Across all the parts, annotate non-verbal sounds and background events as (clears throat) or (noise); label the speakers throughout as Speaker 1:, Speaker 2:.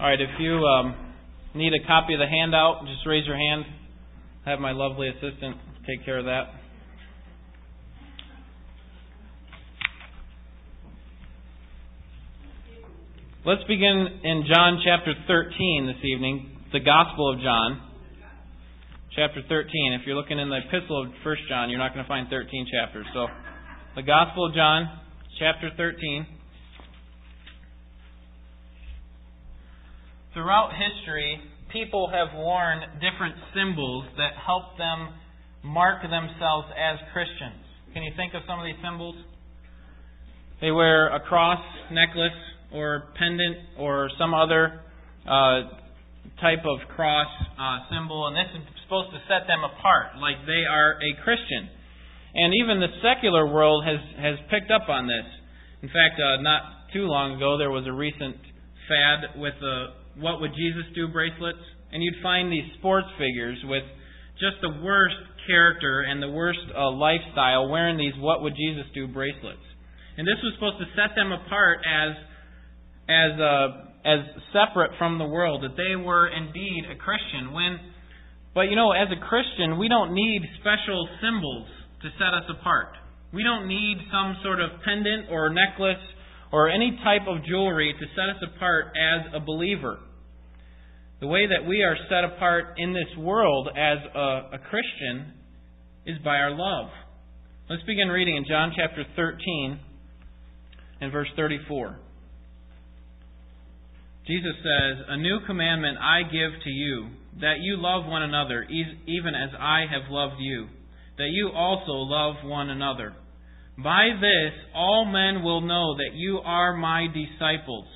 Speaker 1: All right, if you um, need a copy of the handout, just raise your hand. Have my lovely assistant take care of that. Let's begin in John chapter 13 this evening, the Gospel of John. Chapter 13. If you're looking in the epistle of 1 John, you're not going to find 13 chapters. So, the Gospel of John, chapter 13. Throughout history, people have worn different symbols that help them mark themselves as Christians. Can you think of some of these symbols? They wear a cross necklace or pendant or some other uh, type of cross uh, symbol, and this is supposed to set them apart, like they are a Christian. And even the secular world has has picked up on this. In fact, uh, not too long ago, there was a recent fad with the "What Would Jesus Do" bracelets, and you'd find these sports figures with just the worst character and the worst uh, lifestyle wearing these "What Would Jesus Do" bracelets. And this was supposed to set them apart as as uh, as separate from the world, that they were indeed a Christian. When, but you know, as a Christian, we don't need special symbols to set us apart. We don't need some sort of pendant or necklace or any type of jewelry to set us apart as a believer. The way that we are set apart in this world as a, a Christian is by our love. Let's begin reading in John chapter 13 and verse 34. Jesus says, A new commandment I give to you, that you love one another, even as I have loved you, that you also love one another. By this all men will know that you are my disciples,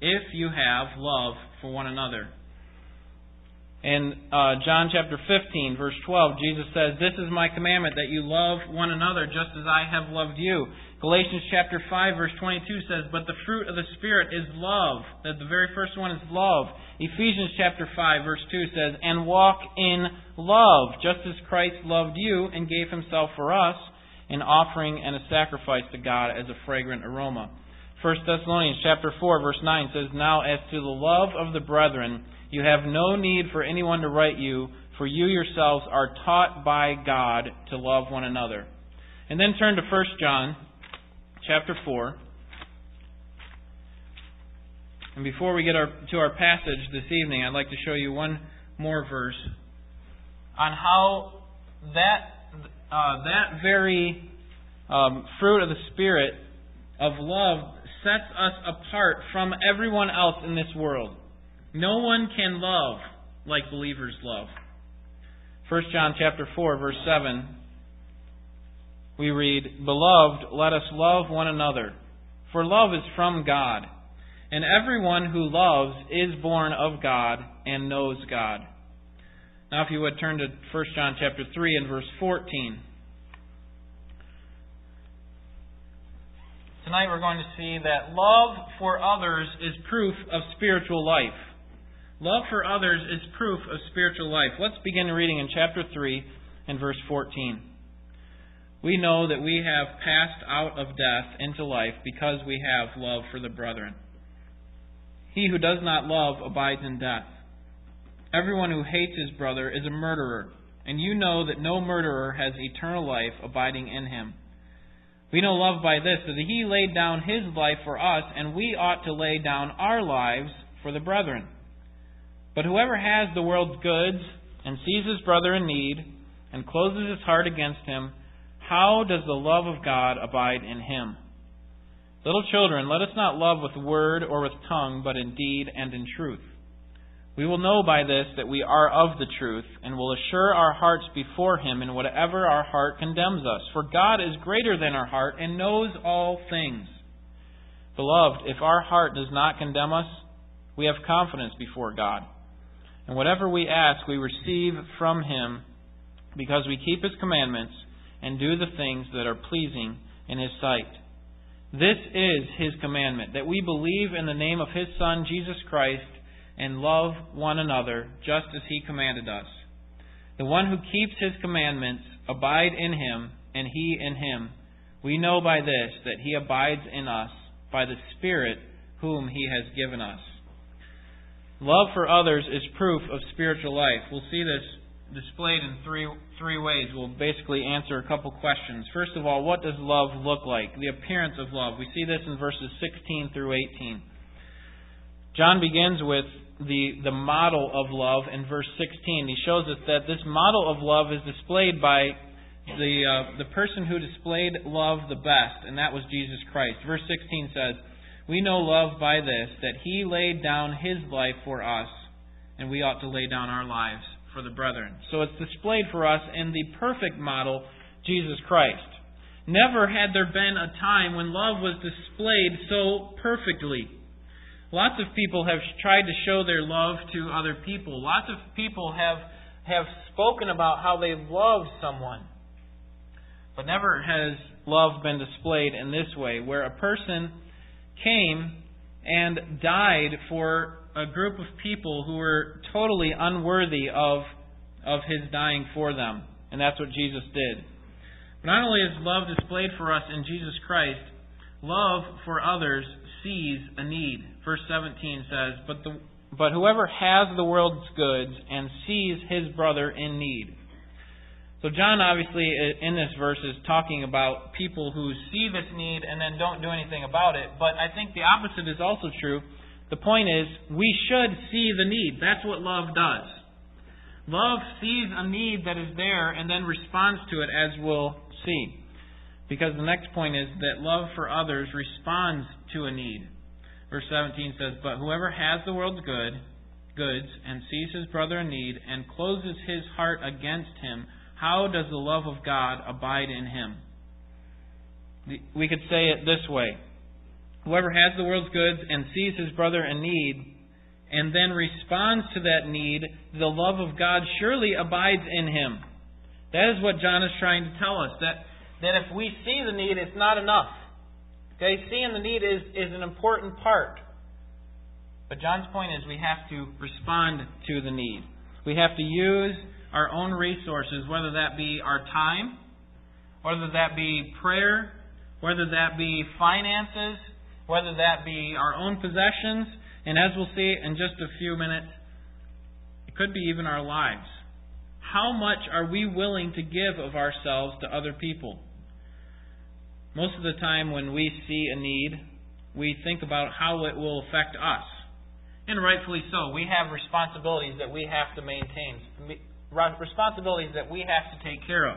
Speaker 1: if you have love for one another. In uh, John chapter 15, verse 12, Jesus says, This is my commandment, that you love one another just as I have loved you. Galatians chapter 5 verse 22 says, But the fruit of the Spirit is love. That the very first one is love. Ephesians chapter 5 verse 2 says, And walk in love, just as Christ loved you and gave himself for us, an offering and a sacrifice to God as a fragrant aroma. 1 Thessalonians chapter 4 verse 9 says, Now as to the love of the brethren, you have no need for anyone to write you, for you yourselves are taught by God to love one another. And then turn to 1 John chapter 4. And before we get our, to our passage this evening, I'd like to show you one more verse on how that, uh, that very um, fruit of the Spirit of love sets us apart from everyone else in this world. No one can love like believers love. 1 John chapter 4 verse 7 we read, Beloved, let us love one another, for love is from God. And everyone who loves is born of God and knows God. Now, if you would turn to 1 John chapter 3 and verse 14. Tonight we're going to see that love for others is proof of spiritual life. Love for others is proof of spiritual life. Let's begin reading in chapter 3 and verse 14 we know that we have passed out of death into life because we have love for the brethren. He who does not love abides in death. Everyone who hates his brother is a murderer, and you know that no murderer has eternal life abiding in him. We know love by this, that he laid down his life for us, and we ought to lay down our lives for the brethren. But whoever has the world's goods and sees his brother in need and closes his heart against him, how does the love of God abide in him? Little children, let us not love with word or with tongue, but in deed and in truth. We will know by this that we are of the truth, and will assure our hearts before Him in whatever our heart condemns us. For God is greater than our heart and knows all things. Beloved, if our heart does not condemn us, we have confidence before God. And whatever we ask, we receive from Him, because we keep His commandments and do the things that are pleasing in His sight. This is His commandment, that we believe in the name of His Son, Jesus Christ, and love one another just as He commanded us. The one who keeps His commandments abide in Him, and He in Him. We know by this that He abides in us by the Spirit whom He has given us. Love for others is proof of spiritual life. We'll see this displayed in three three ways. We'll basically answer a couple questions. First of all, what does love look like? The appearance of love. We see this in verses 16 through 18. John begins with the the model of love in verse 16. He shows us that this model of love is displayed by the uh, the person who displayed love the best, and that was Jesus Christ. Verse 16 says, "We know love by this that he laid down his life for us, and we ought to lay down our lives for the brethren. So it's displayed for us in the perfect model, Jesus Christ. Never had there been a time when love was displayed so perfectly. Lots of people have tried to show their love to other people. Lots of people have have spoken about how they love someone. But never has love been displayed in this way, where a person came and died for a group of people who were totally unworthy of, of his dying for them. And that's what Jesus did. But not only is love displayed for us in Jesus Christ, love for others sees a need. Verse 17 says, But, the, but whoever has the world's goods and sees his brother in need. So, John obviously in this verse is talking about people who see this need and then don't do anything about it. But I think the opposite is also true the point is, we should see the need. That's what love does. Love sees a need that is there and then responds to it, as we'll see. Because the next point is that love for others responds to a need. Verse 17 says, But whoever has the world's good, goods and sees his brother in need and closes his heart against him, how does the love of God abide in him? We could say it this way Whoever has the world's goods and sees his brother in need and then responds to that need, the love of God surely abides in him. That is what John is trying to tell us. That, that if we see the need, it's not enough. Okay, seeing the need is, is an important part. But John's point is we have to respond to the need. We have to use our own resources, whether that be our time, whether that be prayer, whether that be finances, whether that be our own possessions, and as we'll see in just a few minutes, it could be even our lives. How much are we willing to give of ourselves to other people? Most of the time, when we see a need, we think about how it will affect us. And rightfully so. We have responsibilities that we have to maintain, responsibilities that we have to take care of.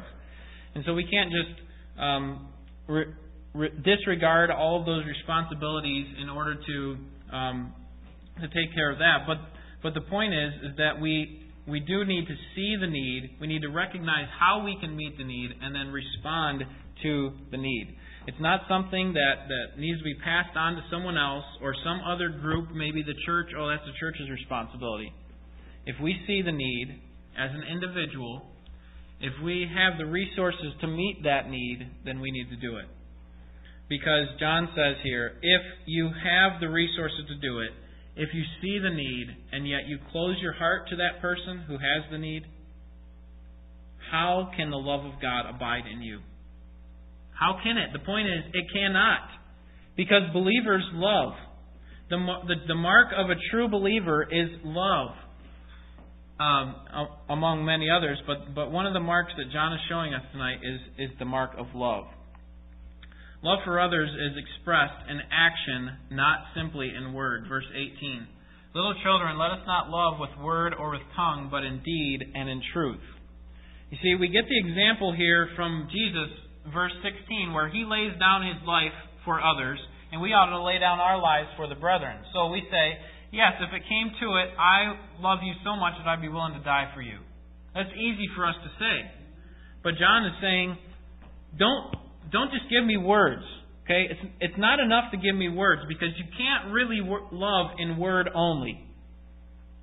Speaker 1: And so we can't just um, re- re- disregard all of those responsibilities in order to um, to take care of that. But but the point is is that we we do need to see the need. We need to recognize how we can meet the need and then respond to the need. It's not something that, that needs to be passed on to someone else or some other group, maybe the church. Oh, that's the church's responsibility. If we see the need as an individual, if we have the resources to meet that need, then we need to do it. Because John says here, if you have the resources to do it, if you see the need, and yet you close your heart to that person who has the need, how can the love of God abide in you? How can it? The point is, it cannot. Because believers love. The, the, the mark of a true believer is love, um, among many others. But, but one of the marks that John is showing us tonight is, is the mark of love. Love for others is expressed in action, not simply in word. Verse 18. Little children, let us not love with word or with tongue, but in deed and in truth. You see, we get the example here from Jesus, verse 16, where he lays down his life for others, and we ought to lay down our lives for the brethren. So we say, yes, if it came to it, I love you so much that I'd be willing to die for you. That's easy for us to say. But John is saying, don't don't just give me words. Okay? It's, it's not enough to give me words because you can't really wor- love in word only.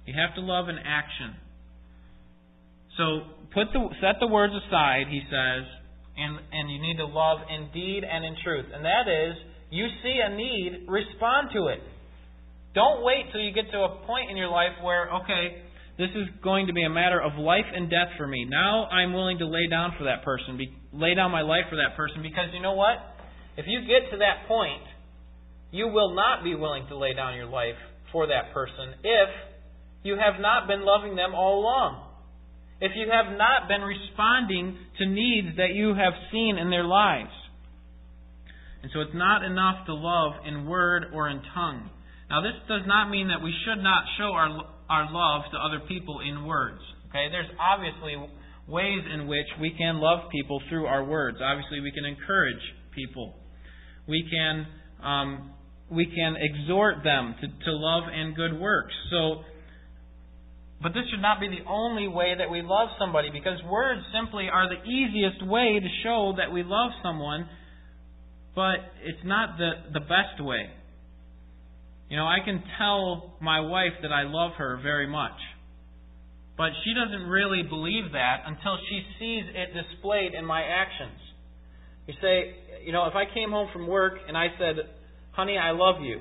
Speaker 1: You have to love in action. So put the set the words aside, he says, and and you need to love in deed and in truth. And that is, you see a need, respond to it. Don't wait till you get to a point in your life where, okay, this is going to be a matter of life and death for me. Now I'm willing to lay down for that person, be, lay down my life for that person, because you know what? If you get to that point, you will not be willing to lay down your life for that person if you have not been loving them all along. If you have not been responding to needs that you have seen in their lives. And so it's not enough to love in word or in tongue. Now, this does not mean that we should not show our, our love to other people in words. Okay? There's obviously ways in which we can love people through our words. Obviously, we can encourage people. We can um, we can exhort them to, to love and good works. So, but this should not be the only way that we love somebody because words simply are the easiest way to show that we love someone, but it's not the, the best way. You know, I can tell my wife that I love her very much. But she doesn't really believe that until she sees it displayed in my actions. You say, you know, if I came home from work and I said, honey, I love you,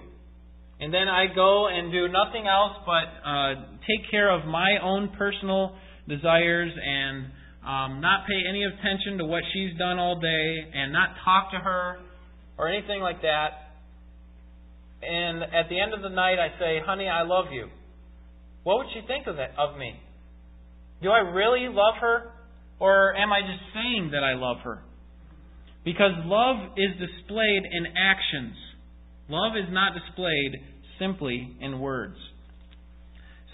Speaker 1: and then I go and do nothing else but uh, take care of my own personal desires and um, not pay any attention to what she's done all day and not talk to her or anything like that. And at the end of the night, I say, honey, I love you. What would she think of that of me? Do I really love her? Or am I just saying that I love her? Because love is displayed in actions. Love is not displayed simply in words.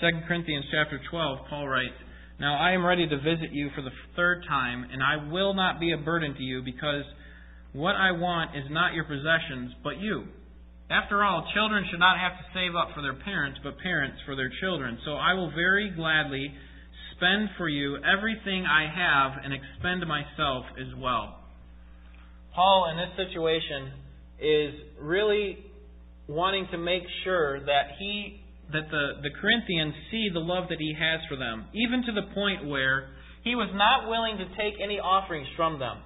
Speaker 1: 2 Corinthians chapter 12, Paul writes, Now I am ready to visit you for the third time, and I will not be a burden to you, because what I want is not your possessions, but you. After all, children should not have to save up for their parents, but parents for their children. So I will very gladly spend for you everything I have and expend myself as well. Paul, in this situation, is really wanting to make sure that he that the, the Corinthians see the love that he has for them, even to the point where he was not willing to take any offerings from them.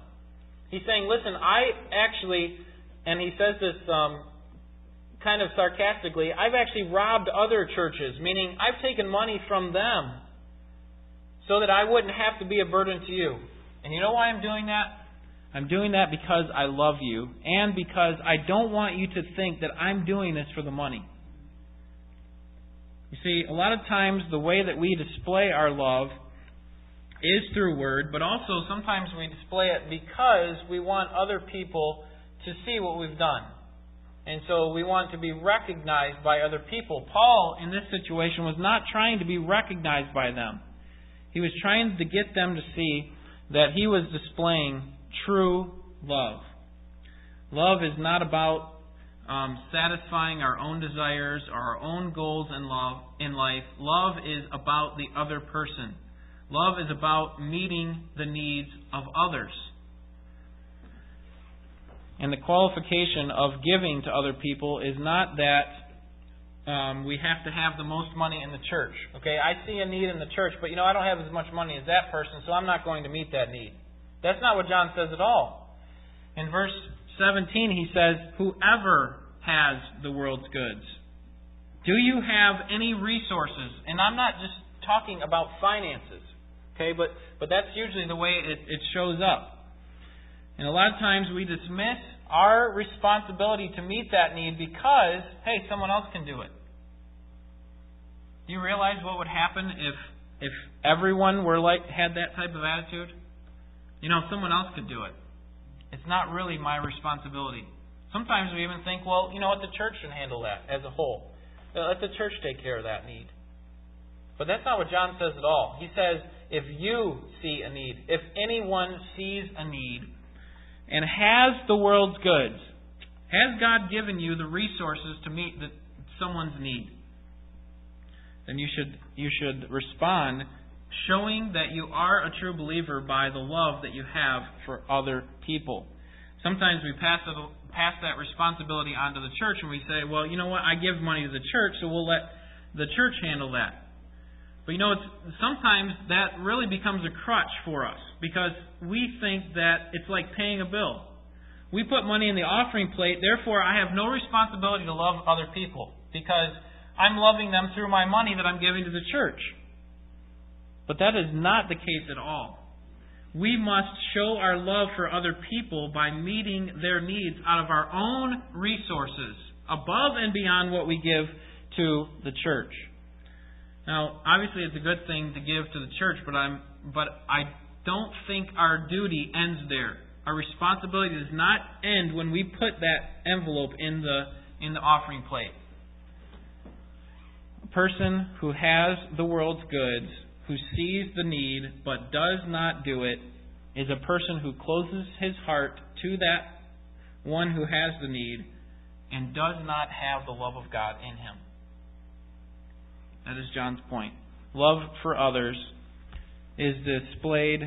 Speaker 1: He's saying, listen, I actually, and he says this um, kind of sarcastically, I've actually robbed other churches, meaning I've taken money from them so that I wouldn't have to be a burden to you. And you know why I'm doing that? I'm doing that because I love you and because I don't want you to think that I'm doing this for the money. You see, a lot of times the way that we display our love is through word, but also sometimes we display it because we want other people to see what we've done. And so we want to be recognized by other people. Paul, in this situation, was not trying to be recognized by them. He was trying to get them to see that he was displaying true love. Love is not about um, satisfying our own desires or our own goals in love in life. Love is about the other person. Love is about meeting the needs of others. And the qualification of giving to other people is not that um, we have to have the most money in the church. Okay, I see a need in the church, but you know I don't have as much money as that person, so I'm not going to meet that need. That's not what John says at all. In verse 17, he says, "Whoever has the world's goods." Do you have any resources? And I'm not just talking about finances, okay, but but that's usually the way it, it shows up. And a lot of times we dismiss our responsibility to meet that need because, hey, someone else can do it. Do you realize what would happen if if everyone were like had that type of attitude? You know, someone else could do it. It's not really my responsibility. Sometimes we even think, well, you know what, the church should handle that as a whole. Uh, let the church take care of that need. But that's not what John says at all. He says, if you see a need, if anyone sees a need, and has the world's goods, has God given you the resources to meet the, someone's need? Then you should you should respond showing that you are a true believer by the love that you have for other people. Sometimes we pass it, pass that responsibility onto the church and we say, well, you know what? I give money to the church, so we'll let the church handle that. But you know, it's, sometimes that really becomes a crutch for us because we think that it's like paying a bill. We put money in the offering plate, therefore I have no responsibility to love other people because I'm loving them through my money that I'm giving to the church. But that is not the case at all. We must show our love for other people by meeting their needs out of our own resources, above and beyond what we give to the church. Now, obviously, it's a good thing to give to the church, but I'm, but I don't think our duty ends there. Our responsibility does not end when we put that envelope in the in the offering plate. A person who has the world's goods, who sees the need but does not do it, is a person who closes his heart to that one who has the need and does not have the love of God in him. That is John's point. Love for others is displayed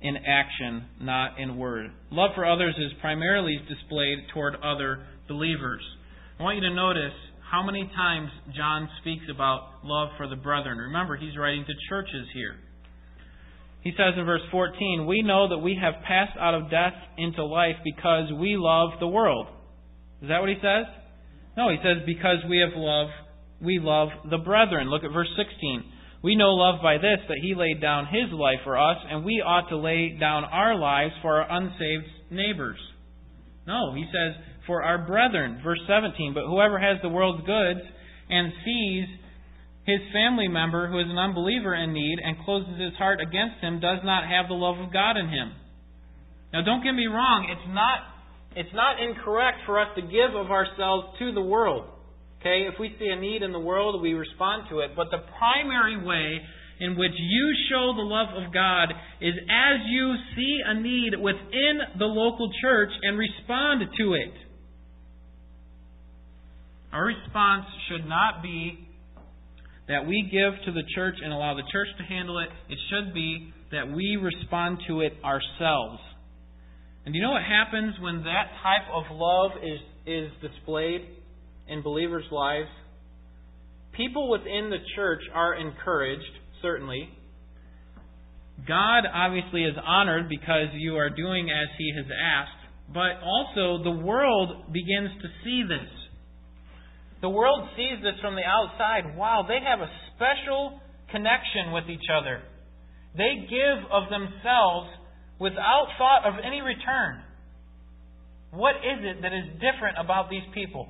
Speaker 1: in action, not in word. Love for others is primarily displayed toward other believers. I want you to notice how many times John speaks about love for the brethren. Remember, he's writing to churches here. He says in verse 14, We know that we have passed out of death into life because we love the world. Is that what he says? No, he says because we have love, we love the brethren. Look at verse 16. We know love by this, that he laid down his life for us, and we ought to lay down our lives for our unsaved neighbors. No, he says, for our brethren. Verse 17. But whoever has the world's goods and sees his family member who is an unbeliever in need and closes his heart against him does not have the love of God in him. Now don't get me wrong, it's not it's not incorrect for us to give of ourselves to the world. Okay, if we see a need in the world, we respond to it. But the primary way in which you show the love of God is as you see a need within the local church and respond to it. Our response should not be that we give to the church and allow the church to handle it. It should be that we respond to it ourselves. And you know what happens when that type of love is, is displayed? in believers' lives. People within the church are encouraged, certainly. God obviously is honored because you are doing as He has asked, but also the world begins to see this. The world sees this from the outside. Wow, they have a special connection with each other. They give of themselves without thought of any return. What is it that is different about these people?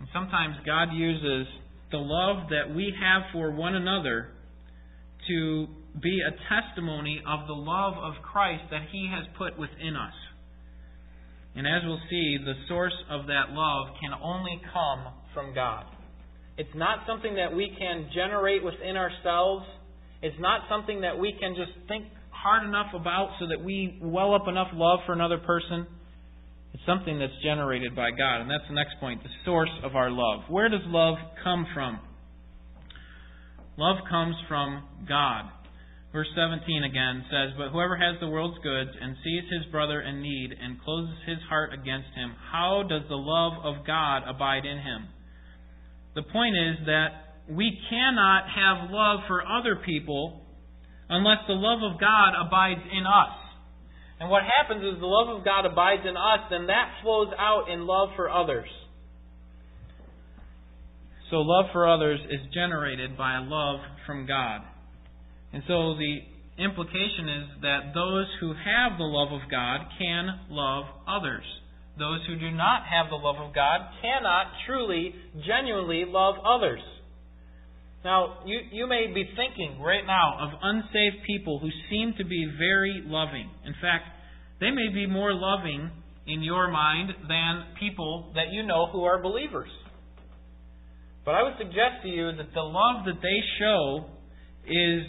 Speaker 1: And sometimes God uses the love that we have for one another to be a testimony of the love of Christ that He has put within us. And as we'll see, the source of that love can only come from God. It's not something that we can generate within ourselves. It's not something that we can just think hard enough about so that we well up enough love for another person. It's something that's generated by God. And that's the next point the source of our love. Where does love come from? Love comes from God. Verse 17 again says, But whoever has the world's goods and sees his brother in need and closes his heart against him, how does the love of God abide in him? The point is that we cannot have love for other people unless the love of God abides in us. And what happens is the love of God abides in us, then that flows out in love for others. So love for others is generated by a love from God. And so the implication is that those who have the love of God can love others. Those who do not have the love of God cannot truly, genuinely love others. Now, you, you may be thinking right now of unsaved people who seem to be very loving. In fact, they may be more loving in your mind than people that you know who are believers. But I would suggest to you that the love that they show is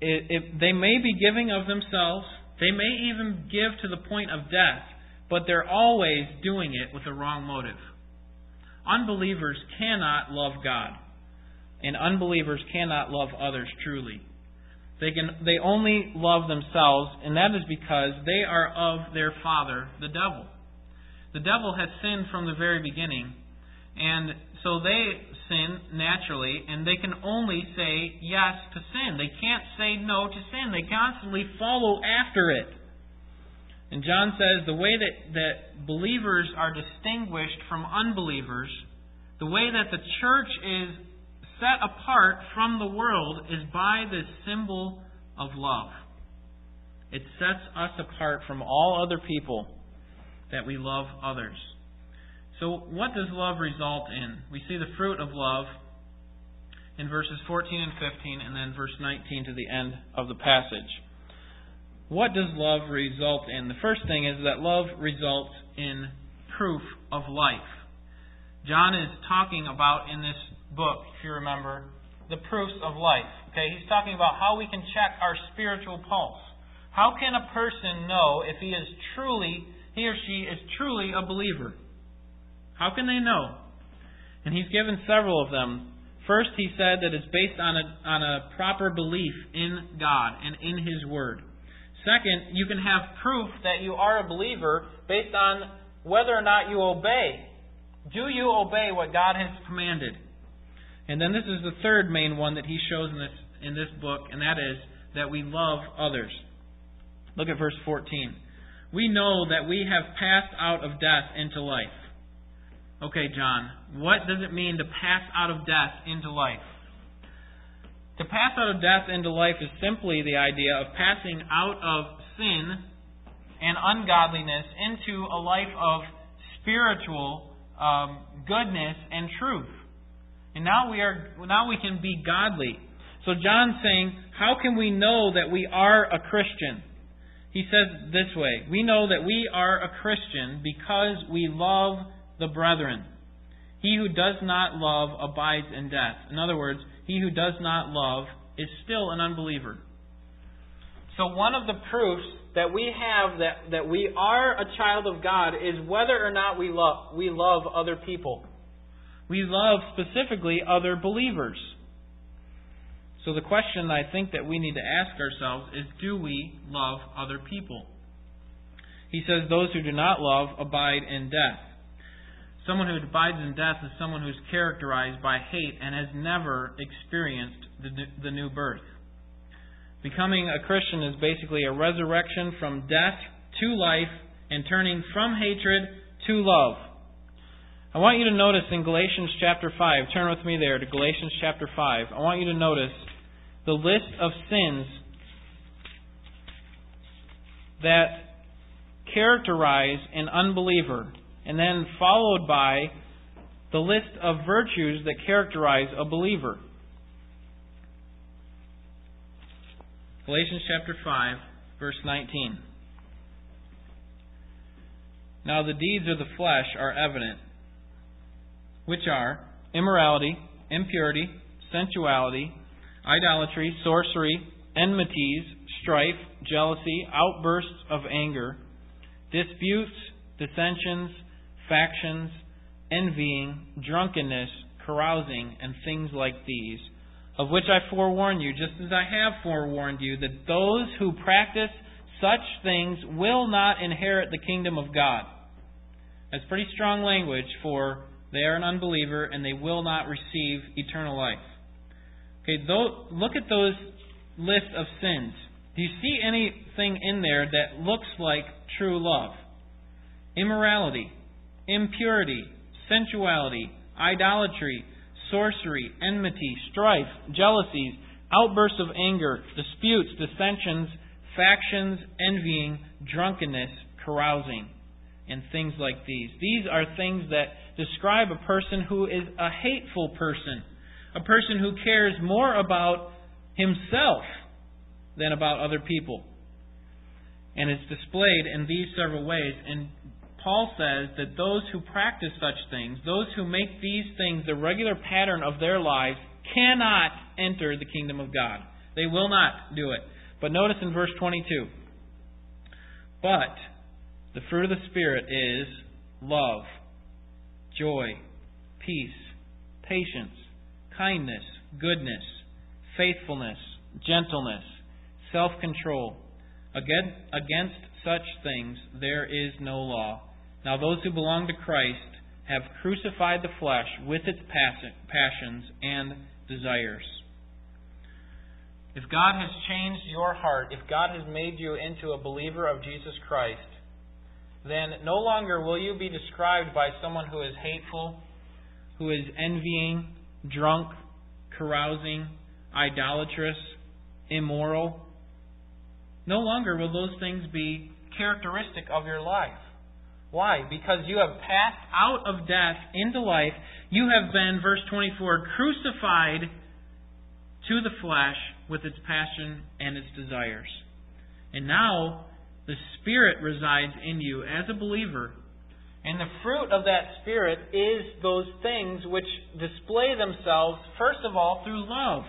Speaker 1: it, it, they may be giving of themselves, they may even give to the point of death, but they're always doing it with the wrong motive. Unbelievers cannot love God and unbelievers cannot love others truly. They can they only love themselves, and that is because they are of their father, the devil. The devil has sinned from the very beginning, and so they sin naturally, and they can only say yes to sin. They can't say no to sin. They constantly follow after it. And John says the way that, that believers are distinguished from unbelievers, the way that the church is set apart from the world is by this symbol of love. It sets us apart from all other people that we love others. So, what does love result in? We see the fruit of love in verses 14 and 15, and then verse 19 to the end of the passage. What does love result in? The first thing is that love results in proof of life. John is talking about in this book, if you remember, the proofs of life. Okay, he's talking about how we can check our spiritual pulse. How can a person know if he is truly, he or she is truly a believer? How can they know? And he's given several of them. First, he said that it's based on a, on a proper belief in God and in His Word. Second, you can have proof that you are a believer based on whether or not you obey. Do you obey what God has commanded? And then this is the third main one that he shows in this in this book, and that is that we love others. Look at verse 14. We know that we have passed out of death into life. Okay, John, what does it mean to pass out of death into life? To pass out of death into life is simply the idea of passing out of sin and ungodliness into a life of spiritual um, goodness and truth. And now we are now we can be godly. So John's saying, how can we know that we are a Christian? He says this way, we know that we are a Christian because we love the brethren. He who does not love abides in death. In other words, he who does not love is still an unbeliever. So one of the proofs that we have that, that we are a child of God is whether or not we love, we love other people. We love specifically other believers. So the question I think that we need to ask ourselves is do we love other people? He says, Those who do not love abide in death. Someone who abides in death is someone who's characterized by hate and has never experienced the, the new birth. Becoming a Christian is basically a resurrection from death to life and turning from hatred to love. I want you to notice in Galatians chapter 5, turn with me there to Galatians chapter 5. I want you to notice the list of sins that characterize an unbeliever, and then followed by the list of virtues that characterize a believer. Galatians chapter 5, verse 19. Now the deeds of the flesh are evident which are immorality, impurity, sensuality, idolatry, sorcery, enmities, strife, jealousy, outbursts of anger, disputes, dissensions, factions, envying, drunkenness, carousing, and things like these, of which I forewarn you, just as I have forewarned you, that those who practice such things will not inherit the kingdom of God. That's pretty strong language for they are an unbeliever and they will not receive eternal life. Okay, look at those lists of sins. Do you see anything in there that looks like true love? Immorality, impurity, sensuality, idolatry, sorcery, enmity, strife, jealousies, outbursts of anger, disputes, dissensions, factions, envying, drunkenness, carousing, and things like these. These are things that describe a person who is a hateful person, a person who cares more about himself than about other people. And it's displayed in these several ways. And Paul says that those who practice such things, those who make these things the regular pattern of their lives, cannot enter the kingdom of God. They will not do it. But notice in verse 22 But the fruit of the Spirit is love joy, peace, patience, kindness, goodness, faithfulness, gentleness, self control. Against such things there is no law. Now, those who belong to Christ have crucified the flesh with its passions and desires. If God has changed your heart, if God has made you into a believer of Jesus Christ, then no longer will you be described by someone who is hateful, who is envying, drunk, carousing, idolatrous, immoral. No longer will those things be characteristic of your life. Why? Because you have passed out of death into life. You have been, verse 24, crucified to the flesh with its passion and its desires. And now the Spirit resides in you as a believer. And the fruit of that Spirit is those things which display themselves, first of all, through love.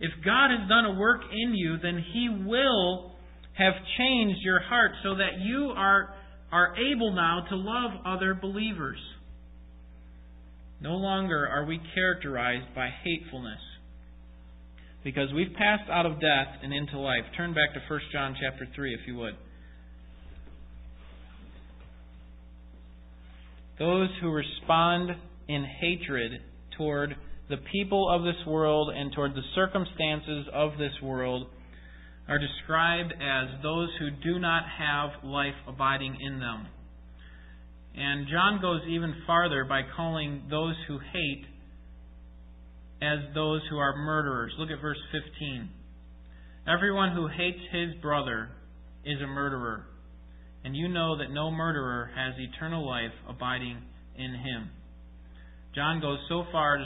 Speaker 1: If God has done a work in you, then He will have changed your heart so that you are, are able now to love other believers. No longer are we characterized by hatefulness. Because we've passed out of death and into life. Turn back to 1 John chapter 3 if you would. Those who respond in hatred toward the people of this world and toward the circumstances of this world are described as those who do not have life abiding in them. And John goes even farther by calling those who hate as those who are murderers. Look at verse 15. Everyone who hates his brother is a murderer, and you know that no murderer has eternal life abiding in him. John goes so far to,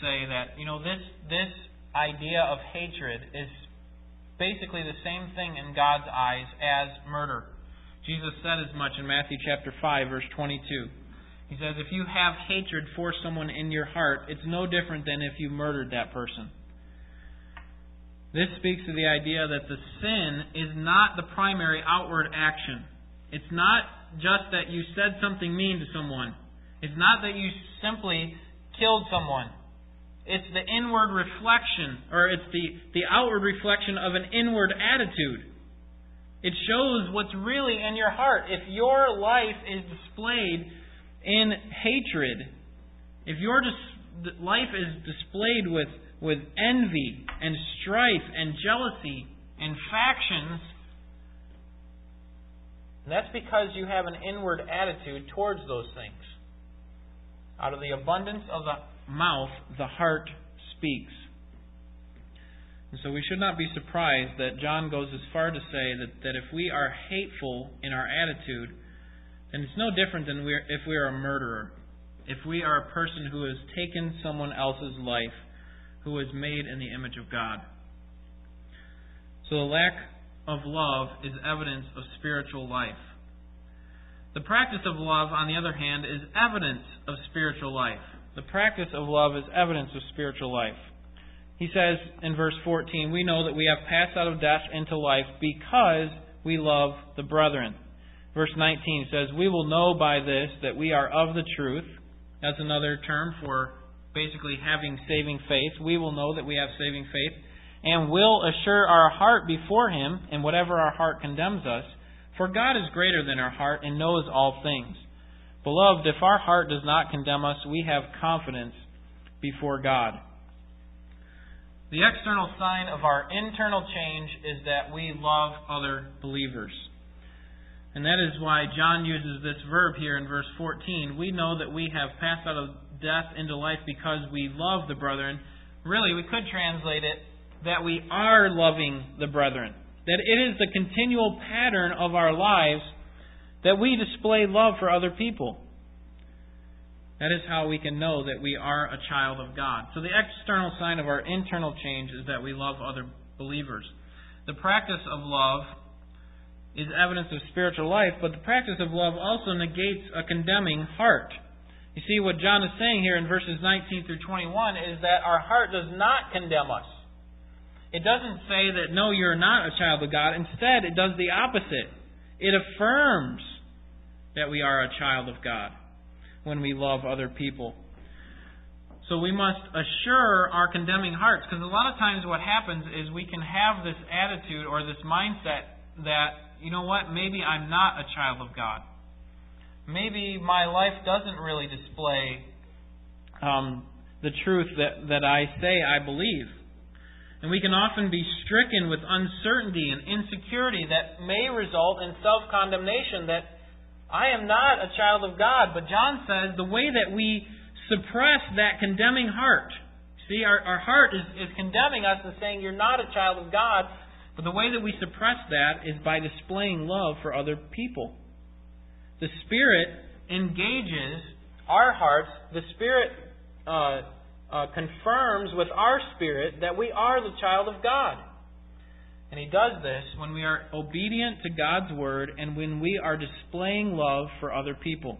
Speaker 1: say that, you know, this, this idea of hatred is basically the same thing in God's eyes as murder. Jesus said as much in Matthew chapter 5 verse 22. He says if you have hatred for someone in your heart, it's no different than if you murdered that person. This speaks to the idea that the sin is not the primary outward action. It's not just that you said something mean to someone. It's not that you simply killed someone. It's the inward reflection, or it's the, the outward reflection of an inward attitude. It shows what's really in your heart. If your life is displayed in hatred, if your dis- life is displayed with, with envy and strife and jealousy and factions, that's because you have an inward attitude towards those things. Out of the abundance of the mouth, the heart speaks. And so we should not be surprised that John goes as far to say that, that if we are hateful in our attitude, then it's no different than we if we are a murderer. If we are a person who has taken someone else's life, who is made in the image of God. So the lack of love is evidence of spiritual life. The practice of love, on the other hand, is evidence of spiritual life. The practice of love is evidence of spiritual life. He says in verse 14, We know that we have passed out of death into life because we love the brethren. Verse 19 says, We will know by this that we are of the truth. That's another term for basically having saving faith. We will know that we have saving faith and will assure our heart before Him in whatever our heart condemns us. For God is greater than our heart and knows all things. Beloved, if our heart does not condemn us, we have confidence before God. The external sign of our internal change is that we love other believers. And that is why John uses this verb here in verse 14. We know that we have passed out of death into life because we love the brethren. Really, we could translate it that we are loving the brethren. That it is the continual pattern of our lives that we display love for other people. That is how we can know that we are a child of God. So the external sign of our internal change is that we love other believers. The practice of love is evidence of spiritual life, but the practice of love also negates a condemning heart. You see, what John is saying here in verses 19 through 21 is that our heart does not condemn us. It doesn't say that, no, you're not a child of God. Instead, it does the opposite. It affirms that we are a child of God when we love other people. So we must assure our condemning hearts, because a lot of times what happens is we can have this attitude or this mindset that, you know what, maybe I'm not a child of God. Maybe my life doesn't really display um, the truth that, that I say I believe. And we can often be stricken with uncertainty and insecurity that may result in self condemnation that I am not a child of God. But John says the way that we suppress that condemning heart. See, our, our heart is, is condemning us and saying you're not a child of God. But the way that we suppress that is by displaying love for other people. The Spirit engages our hearts. The Spirit uh, uh, confirms with our spirit that we are the child of God. And He does this when we are obedient to God's Word and when we are displaying love for other people.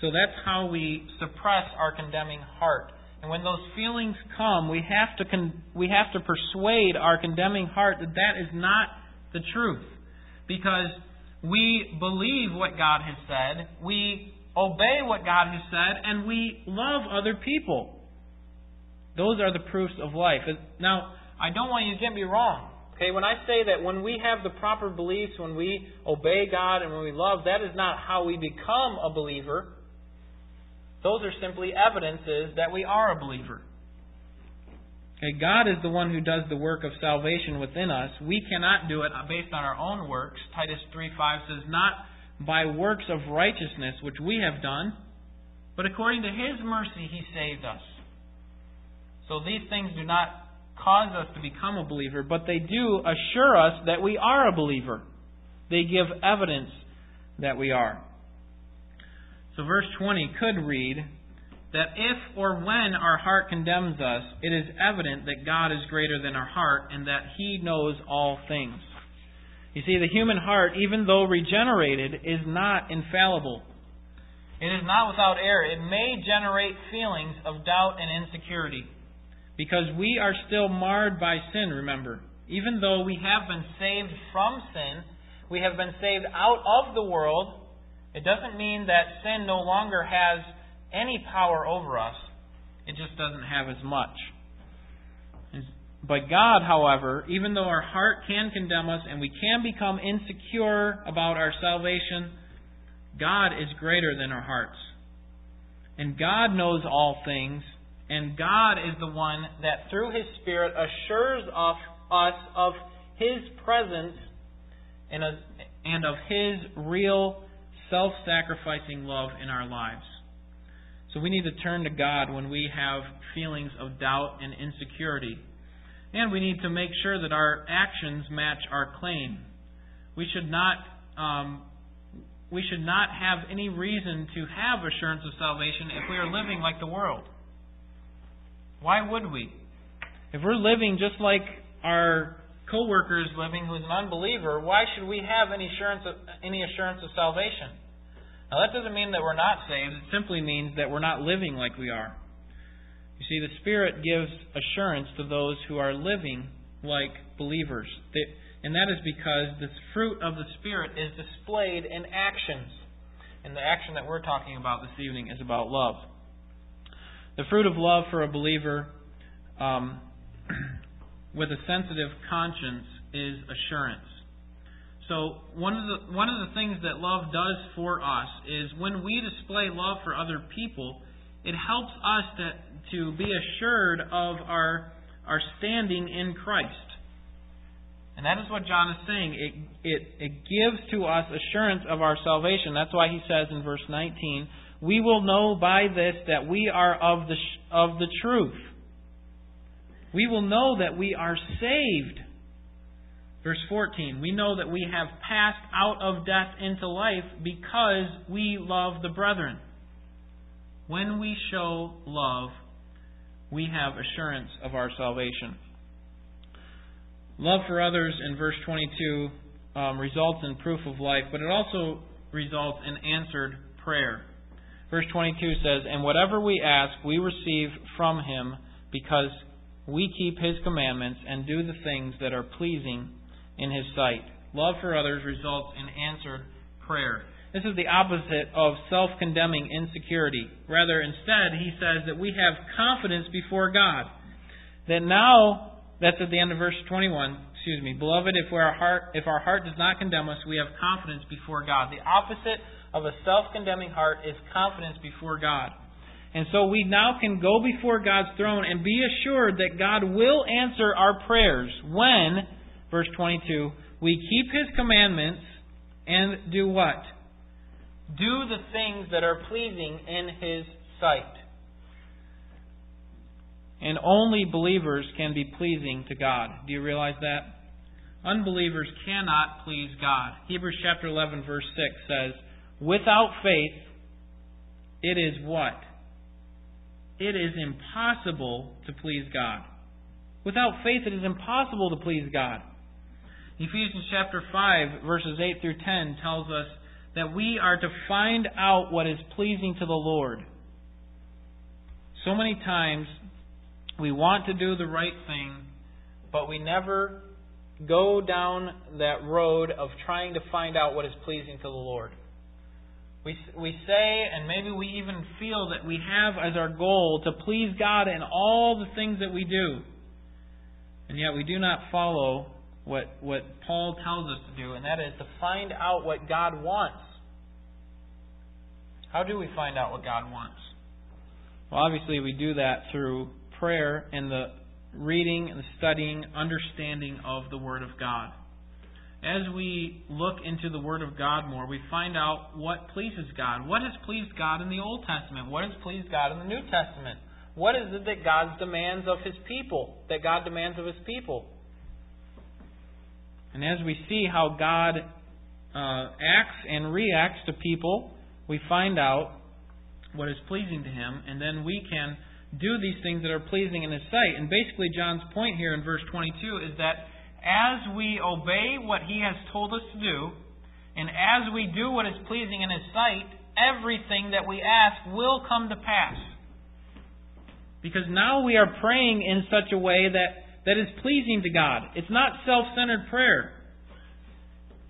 Speaker 1: So that's how we suppress our condemning heart. And when those feelings come, we have to con- we have to persuade our condemning heart that that is not the truth, because we believe what God has said, we obey what God has said, and we love other people. Those are the proofs of life. Now, I don't want you to get me wrong. Okay, when I say that when we have the proper beliefs, when we obey God and when we love, that is not how we become a believer. Those are simply evidences that we are a believer. Okay, God is the one who does the work of salvation within us. We cannot do it based on our own works. Titus 3 5 says, Not by works of righteousness which we have done, but according to His mercy He saved us. So these things do not cause us to become a believer, but they do assure us that we are a believer. They give evidence that we are. So verse 20 could read that if or when our heart condemns us, it is evident that God is greater than our heart and that He knows all things. You see, the human heart, even though regenerated, is not infallible. It is not without error. It may generate feelings of doubt and insecurity. Because we are still marred by sin, remember. Even though we have been saved from sin, we have been saved out of the world it doesn't mean that sin no longer has any power over us, it just doesn't have as much. But God, however, even though our heart can condemn us and we can become insecure about our salvation, God is greater than our hearts. And God knows all things, and God is the one that through His Spirit assures of us of His presence and of His real self sacrificing love in our lives. So we need to turn to God when we have feelings of doubt and insecurity. And we need to make sure that our actions match our claim. We should not um, we should not have any reason to have assurance of salvation if we are living like the world. Why would we? If we're living just like our co-worker is living who is an unbeliever, why should we have any assurance of, any assurance of salvation? Now that doesn't mean that we're not saved. It simply means that we're not living like we are. You see, the Spirit gives assurance to those who are living like believers. And that is because the fruit of the Spirit is displayed in actions. And the action that we're talking about this evening is about love. The fruit of love for a believer um, (clears throat) with a sensitive conscience is assurance. So one of the one of the things that love does for us is when we display love for other people, it helps us to to be assured of our our standing in Christ. And that is what John is saying. It, it, it gives to us assurance of our salvation. That's why he says in verse 19, We will know by this that we are of the, of the truth we will know that we are saved. Verse 14, we know that we have passed out of death into life because we love the brethren. When we show love, we have assurance of our salvation. Love for others in verse 22 um, results in proof of life, but it also results in answered prayer. Verse 22 says, And whatever we ask, we receive from him because we keep His commandments and do the things that are pleasing in His sight. Love for others results in answered prayer. This is the opposite of self condemning insecurity. Rather, instead, he says that we have confidence before God. That now, that's at the end of verse 21, excuse me, beloved, if our heart, if our heart does not condemn us, we have confidence before God. The opposite of a self condemning heart is confidence before God. And so we now can go before God's throne and be assured that God will answer our prayers when, verse 22, we keep His commandments and do what? Do the things that are pleasing in His sight. And only believers can be pleasing to God. Do you realize that? Unbelievers cannot please God. Hebrews chapter 11 verse 6 says, "Without faith it is what? it is impossible to please God. Without faith, it is impossible to please God. Ephesians chapter 5, verses 8 through 10 tells us that we are to find out what is pleasing to the Lord. So many times we want to do the right thing, but we never go down that road of trying to find out what is pleasing to the Lord. We, we say, and maybe we even feel that we have as our goal to please God in all the things that we do. And yet we do not follow what, what Paul tells us to do, and that is to find out what God wants. How do we find out what God wants? Well, obviously, we do that through prayer and the reading and the studying, understanding of the Word of God. As we look into the Word of God more, we find out what pleases God. What has pleased God in the Old Testament? What has pleased God in the New Testament? What is it that God demands of His people? That God demands of His people? And as we see how God uh, acts and reacts to people, we find out what is pleasing to Him, and then we can do these things that are pleasing in His sight. And basically, John's point here in verse 22 is that as we obey what He has told us to do, and as we do what is pleasing in His sight, everything that we ask will come to pass. Because now we are praying in such a way that, that is pleasing to God. It's not self centered prayer.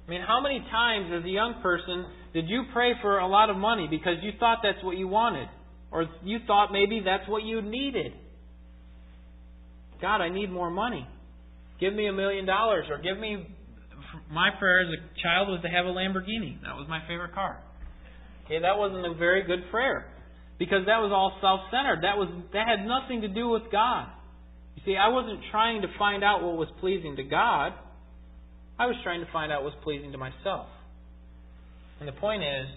Speaker 1: I mean, how many times as a young person did you pray for a lot of money because you thought that's what you wanted? Or you thought maybe that's what you needed? God, I need more money. Give me a million dollars. Or give me. My prayer as a child was to have a Lamborghini. That was my favorite car. Okay, that wasn't a very good prayer. Because that was all self centered. That was that had nothing to do with God. You see, I wasn't trying to find out what was pleasing to God. I was trying to find out what was pleasing to myself. And the point is,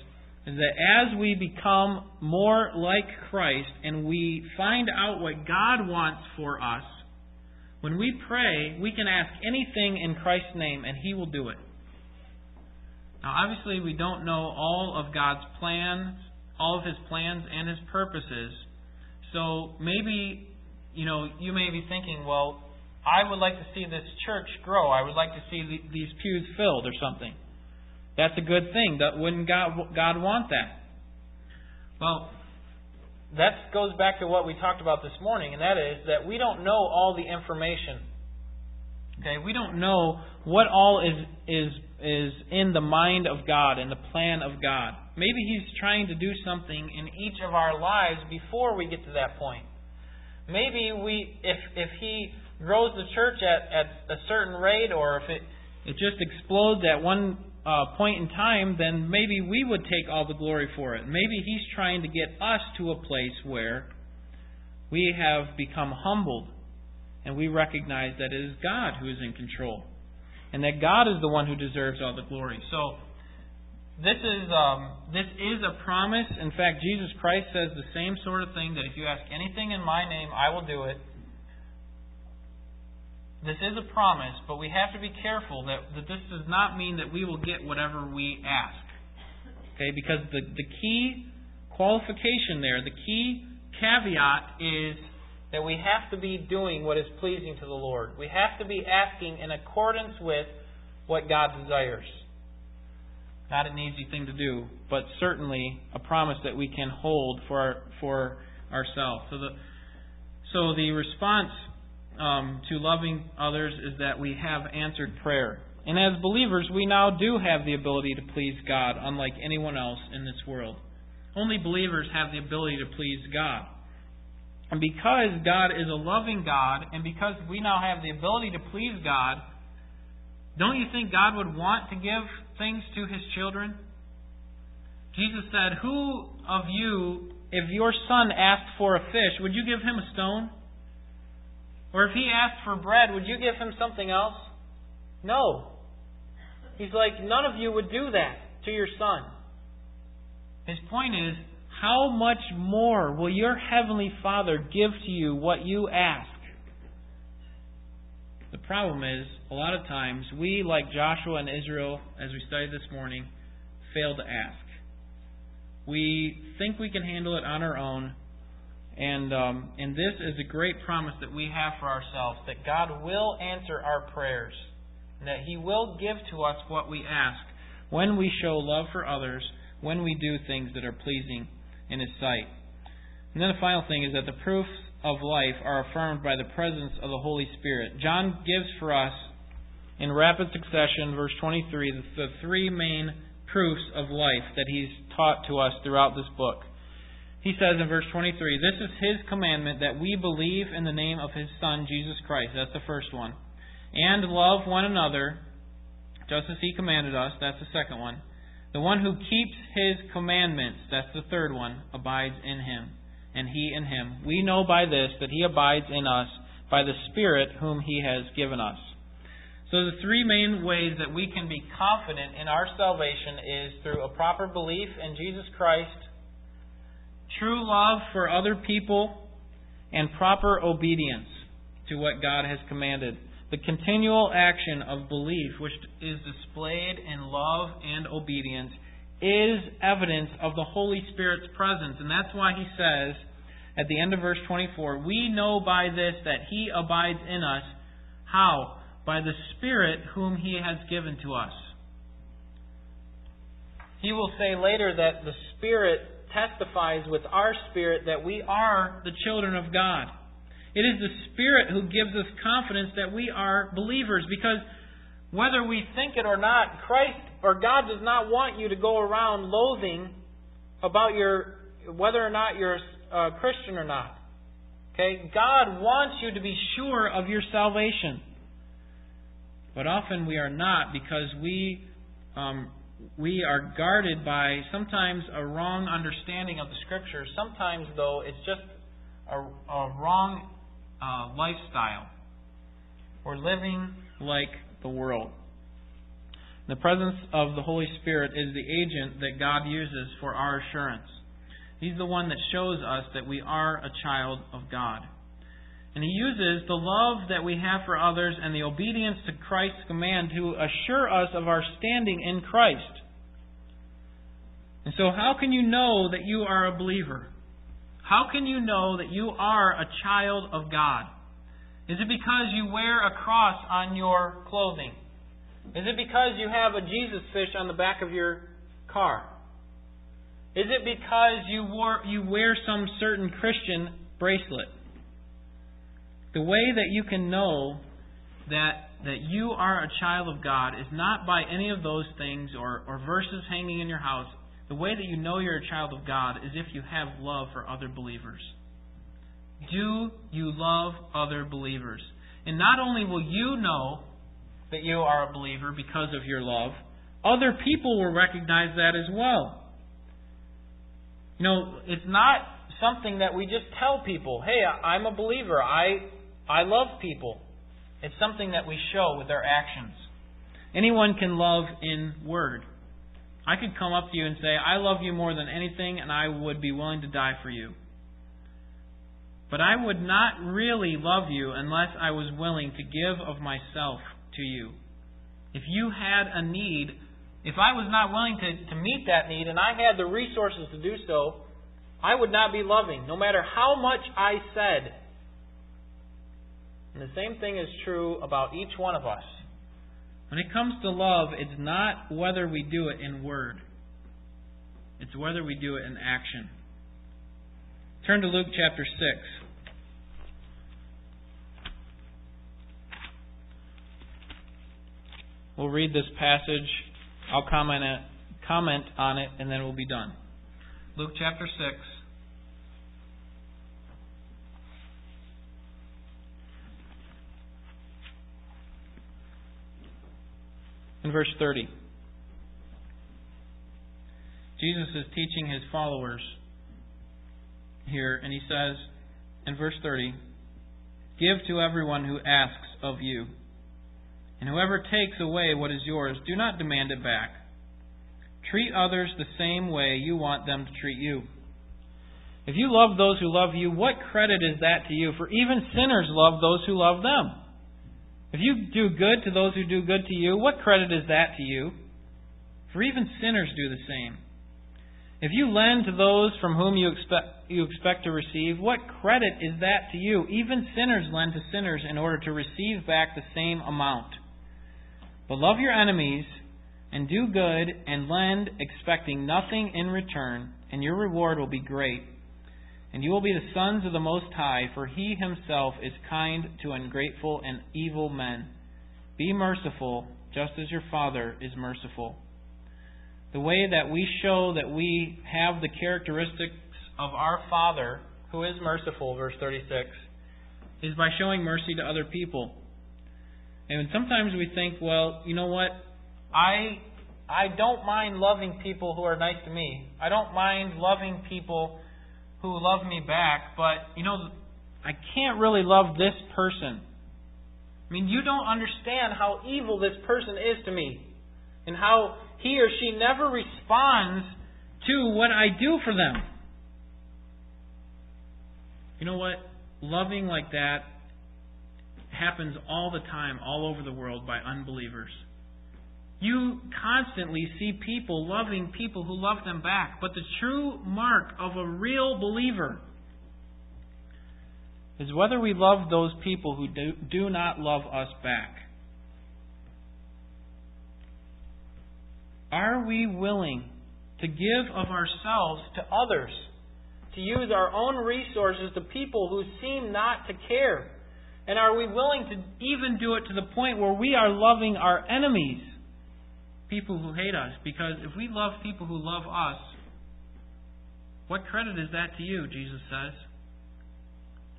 Speaker 1: is that as we become more like Christ and we find out what God wants for us, when we pray, we can ask anything in Christ's name and He will do it. Now, obviously, we don't know all of God's plans, all of His plans and His purposes. So maybe, you know, you may be thinking, well, I would like to see this church grow. I would like to see these pews filled or something. That's a good thing. Wouldn't God, God want that? Well, that goes back to what we talked about this morning, and that is that we don't know all the information. Okay, we don't know what all is is is in the mind of God and the plan of God. Maybe He's trying to do something in each of our lives before we get to that point. Maybe we, if if He grows the church at, at a certain rate, or if it it just explodes at one uh, point in time, then maybe we would take all the glory for it. Maybe He's trying to get us to a place where we have become humbled and we recognize that it is God who is in control and that God is the one who deserves all the glory. So, this is um, this is a promise. In fact, Jesus Christ says the same sort of thing that if you ask anything in my name, I will do it. This is a promise, but we have to be careful that, that this does not mean that we will get whatever we ask. Okay, because the, the key qualification there, the key caveat is that we have to be doing what is pleasing to the Lord. We have to be asking in accordance with what God desires. Not an easy thing to do, but certainly a promise that we can hold for our, for ourselves. So the so the response um, to loving others is that we have answered prayer. And as believers, we now do have the ability to please God, unlike anyone else in this world. Only believers have the ability to please God. And because God is a loving God, and because we now have the ability to please God, don't you think God would want to give things to His children? Jesus said, Who of you, if your son asked for a fish, would you give him a stone? Or if he asked for bread, would you give him something else? No. He's like, none of you would do that to your son. His point is, how much more will your heavenly Father give to you what you ask? The problem is, a lot of times, we, like Joshua and Israel, as we studied this morning, fail to ask. We think we can handle it on our own, And, um, and this is a great promise that we have for ourselves that God will answer our prayers, and that He will give to us what we ask when we show love for others, when we do things that are pleasing in His sight. And then the final thing is that the proofs of life are affirmed by the presence of the Holy Spirit. John gives for us, in rapid succession, verse 23, the, the three main proofs of life that he's taught to us throughout this book. He says in verse 23, This is his commandment that we believe in the name of his Son, Jesus Christ. That's the first one. And love one another, just as he commanded us. That's the second one. The one who keeps his commandments, that's the third one, abides in him, and he in him. We know by this that he abides in us by the Spirit whom he has given us. So, the three main ways that we can be confident in our salvation is through a proper belief in Jesus Christ, true love for other people, and proper obedience to what God has commanded. The continual action of belief, which is displayed in love and obedience, is evidence of the Holy Spirit's presence. And that's why he says at the end of verse 24, We know by this that he abides in us. How? by the Spirit whom He has given to us. He will say later that the Spirit testifies with our spirit that we are the children of God. It is the Spirit who gives us confidence that we are believers because whether we think it or not, Christ or God does not want you to go around loathing about your whether or not you're a Christian or not. Okay? God wants you to be sure of your salvation. But often we are not because we um, we are guarded by sometimes a wrong understanding of the Scriptures. Sometimes, though, it's just a, a wrong uh, lifestyle. We're living like the world. The presence of the Holy Spirit is the agent that God uses for our assurance. He's the one that shows us that we are a child of God. And he uses the love that we have for others and the obedience to Christ's command to assure us of our standing in Christ. And so, how can you know that you are a believer? How can you know that you are a child of God? Is it because you wear a cross on your clothing? Is it because you have a Jesus fish on the back of your car? Is it because you, wore, you wear some certain Christian bracelet? The way that you can know that that you are a child of God is not by any of those things or, or verses hanging in your house. The way that you know you're a child of God is if you have love for other believers. Do you love other believers? And not only will you know that you are a believer because of your love, other people will recognize that as well. You know, it's not something that we just tell people, hey, I'm a believer. I I love people. It's something that we show with our actions. Anyone can love in word. I could come up to you and say, I love you more than anything, and I would be willing to die for you. But I would not really love you unless I was willing to give of myself to you. If you had a need, if I was not willing to, to meet that need and I had the resources to do so, I would not be loving, no matter how much I said and the same thing is true about each one of us. When it comes to love, it's not whether we do it in word, it's whether we do it in action. Turn to Luke chapter 6. We'll read this passage. I'll comment, comment on it, and then we'll be done. Luke chapter 6. In verse 30, Jesus is teaching his followers here, and he says in verse 30, Give to everyone who asks of you. And whoever takes away what is yours, do not demand it back. Treat others the same way you want them to treat you. If you love those who love you, what credit is that to you? For even sinners love those who love them. If you do good to those who do good to you, what credit is that to you? For even sinners do the same. If you lend to those from whom you expect, you expect to receive, what credit is that to you? Even sinners lend to sinners in order to receive back the same amount. But love your enemies and do good and lend, expecting nothing in return, and your reward will be great. And you will be the sons of the Most High, for He Himself is kind to ungrateful and evil men. Be merciful, just as your Father is merciful. The way that we show that we have the characteristics of our Father, who is merciful, verse 36, is by showing mercy to other people. And sometimes we think, well, you know what? I I don't mind loving people who are nice to me. I don't mind loving people who love me back, but you know, I can't really love this person. I mean, you don't understand how evil this person is to me and how he or she never responds to what I do for them. You know what? Loving like that happens all the time, all over the world, by unbelievers. You constantly see people loving people who love them back. But the true mark of a real believer is whether we love those people who do, not love us back. Are we willing to give of ourselves to others? To use our own resources to people who seem not to care? And are we willing to even do it to the point where we are loving our enemies? People who hate us. Because if we love people who love us, what credit is that to you, Jesus says?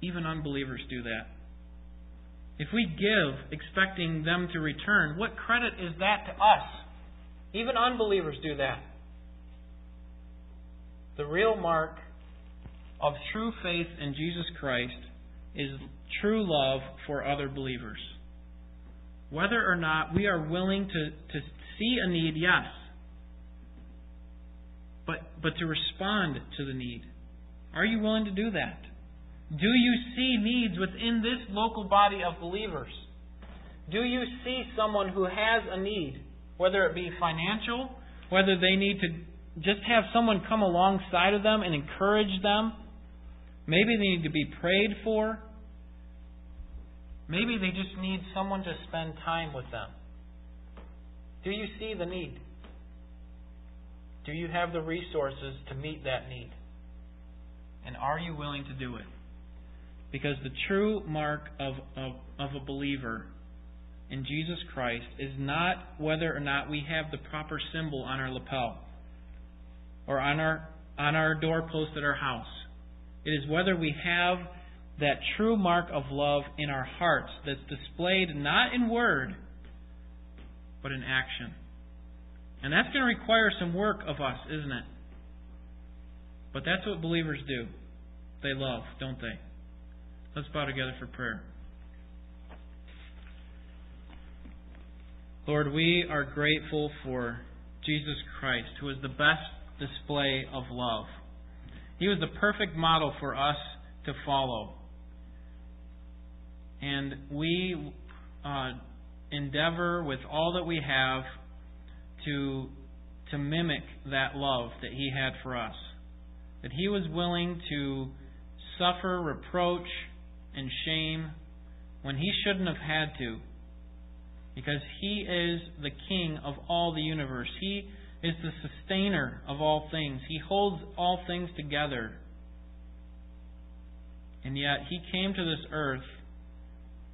Speaker 1: Even unbelievers do that. If we give expecting them to return, what credit is that to us? Even unbelievers do that. The real mark of true faith in Jesus Christ is true love for other believers. Whether or not we are willing to, to see a need, yes. But, but to respond to the need. Are you willing to do that? Do you see needs within this local body of believers? Do you see someone who has a need? whether it be financial, whether they need to just have someone come alongside of them and encourage them. Maybe they need to be prayed for. Maybe they just need someone to spend time with them. Do you see the need? Do you have the resources to meet that need? And are you willing to do it? Because the true mark of, of, of a believer in Jesus Christ is not whether or not we have the proper symbol on our lapel or on our on our doorpost at our house. It is whether we have that true mark of love in our hearts that's displayed not in word but in action. And that's going to require some work of us, isn't it? But that's what believers do. They love, don't they? Let's bow together for prayer. Lord, we are grateful for Jesus Christ, who is the best display of love. He was the perfect model for us to follow. And we uh, endeavor with all that we have to, to mimic that love that He had for us. That He was willing to suffer reproach and shame when He shouldn't have had to because He is the King of all the universe. He is the sustainer of all things. He holds all things together. And yet, He came to this earth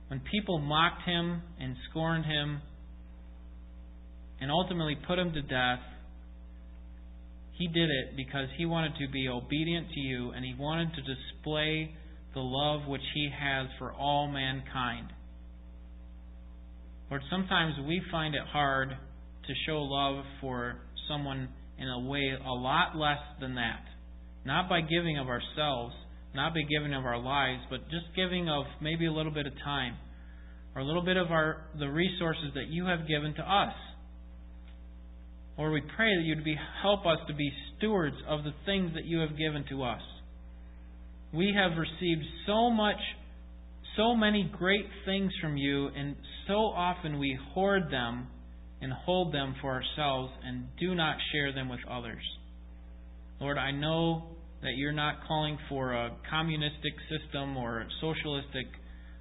Speaker 1: when people mocked Him and scorned Him and ultimately put Him to death. He did it because He wanted to be obedient to you and He wanted to display the love which He has for all mankind. Lord, sometimes we find it hard to show love for someone in a way a lot less than that. Not by giving of ourselves, not be giving of our lives, but just giving of maybe a little bit of time or a little bit of our the resources that you have given to us. Lord, we pray that you'd be help us to be stewards of the things that you have given to us. We have received so much so many great things from you, and so often we hoard them and hold them for ourselves and do not share them with others. Lord, I know that you're not calling for a communistic system or a socialistic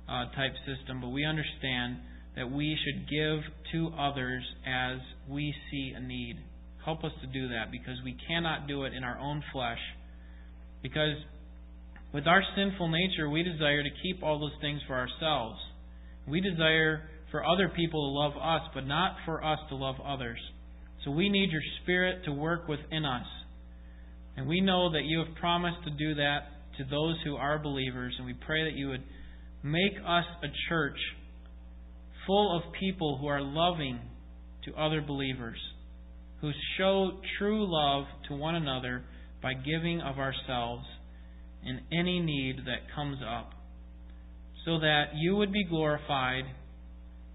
Speaker 1: uh, type system, but we understand that we should give to others as we see a need. Help us to do that because we cannot do it in our own flesh. Because with our sinful nature, we desire to keep all those things for ourselves. We desire for other people to love us, but not for us to love others. So we need your Spirit to work within us. And we know that you have promised to do that to those who are believers, and we pray that you would make us a church full of people who are loving to other believers, who show true love to one another by giving of ourselves in any need that comes up, so that you would be glorified,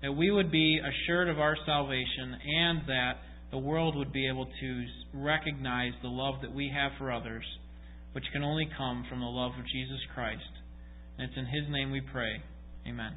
Speaker 1: that we would be assured of our salvation, and that the world would be able to recognize the love that we have for others, which can only come from the love of Jesus Christ. And it's in His name we pray. Amen.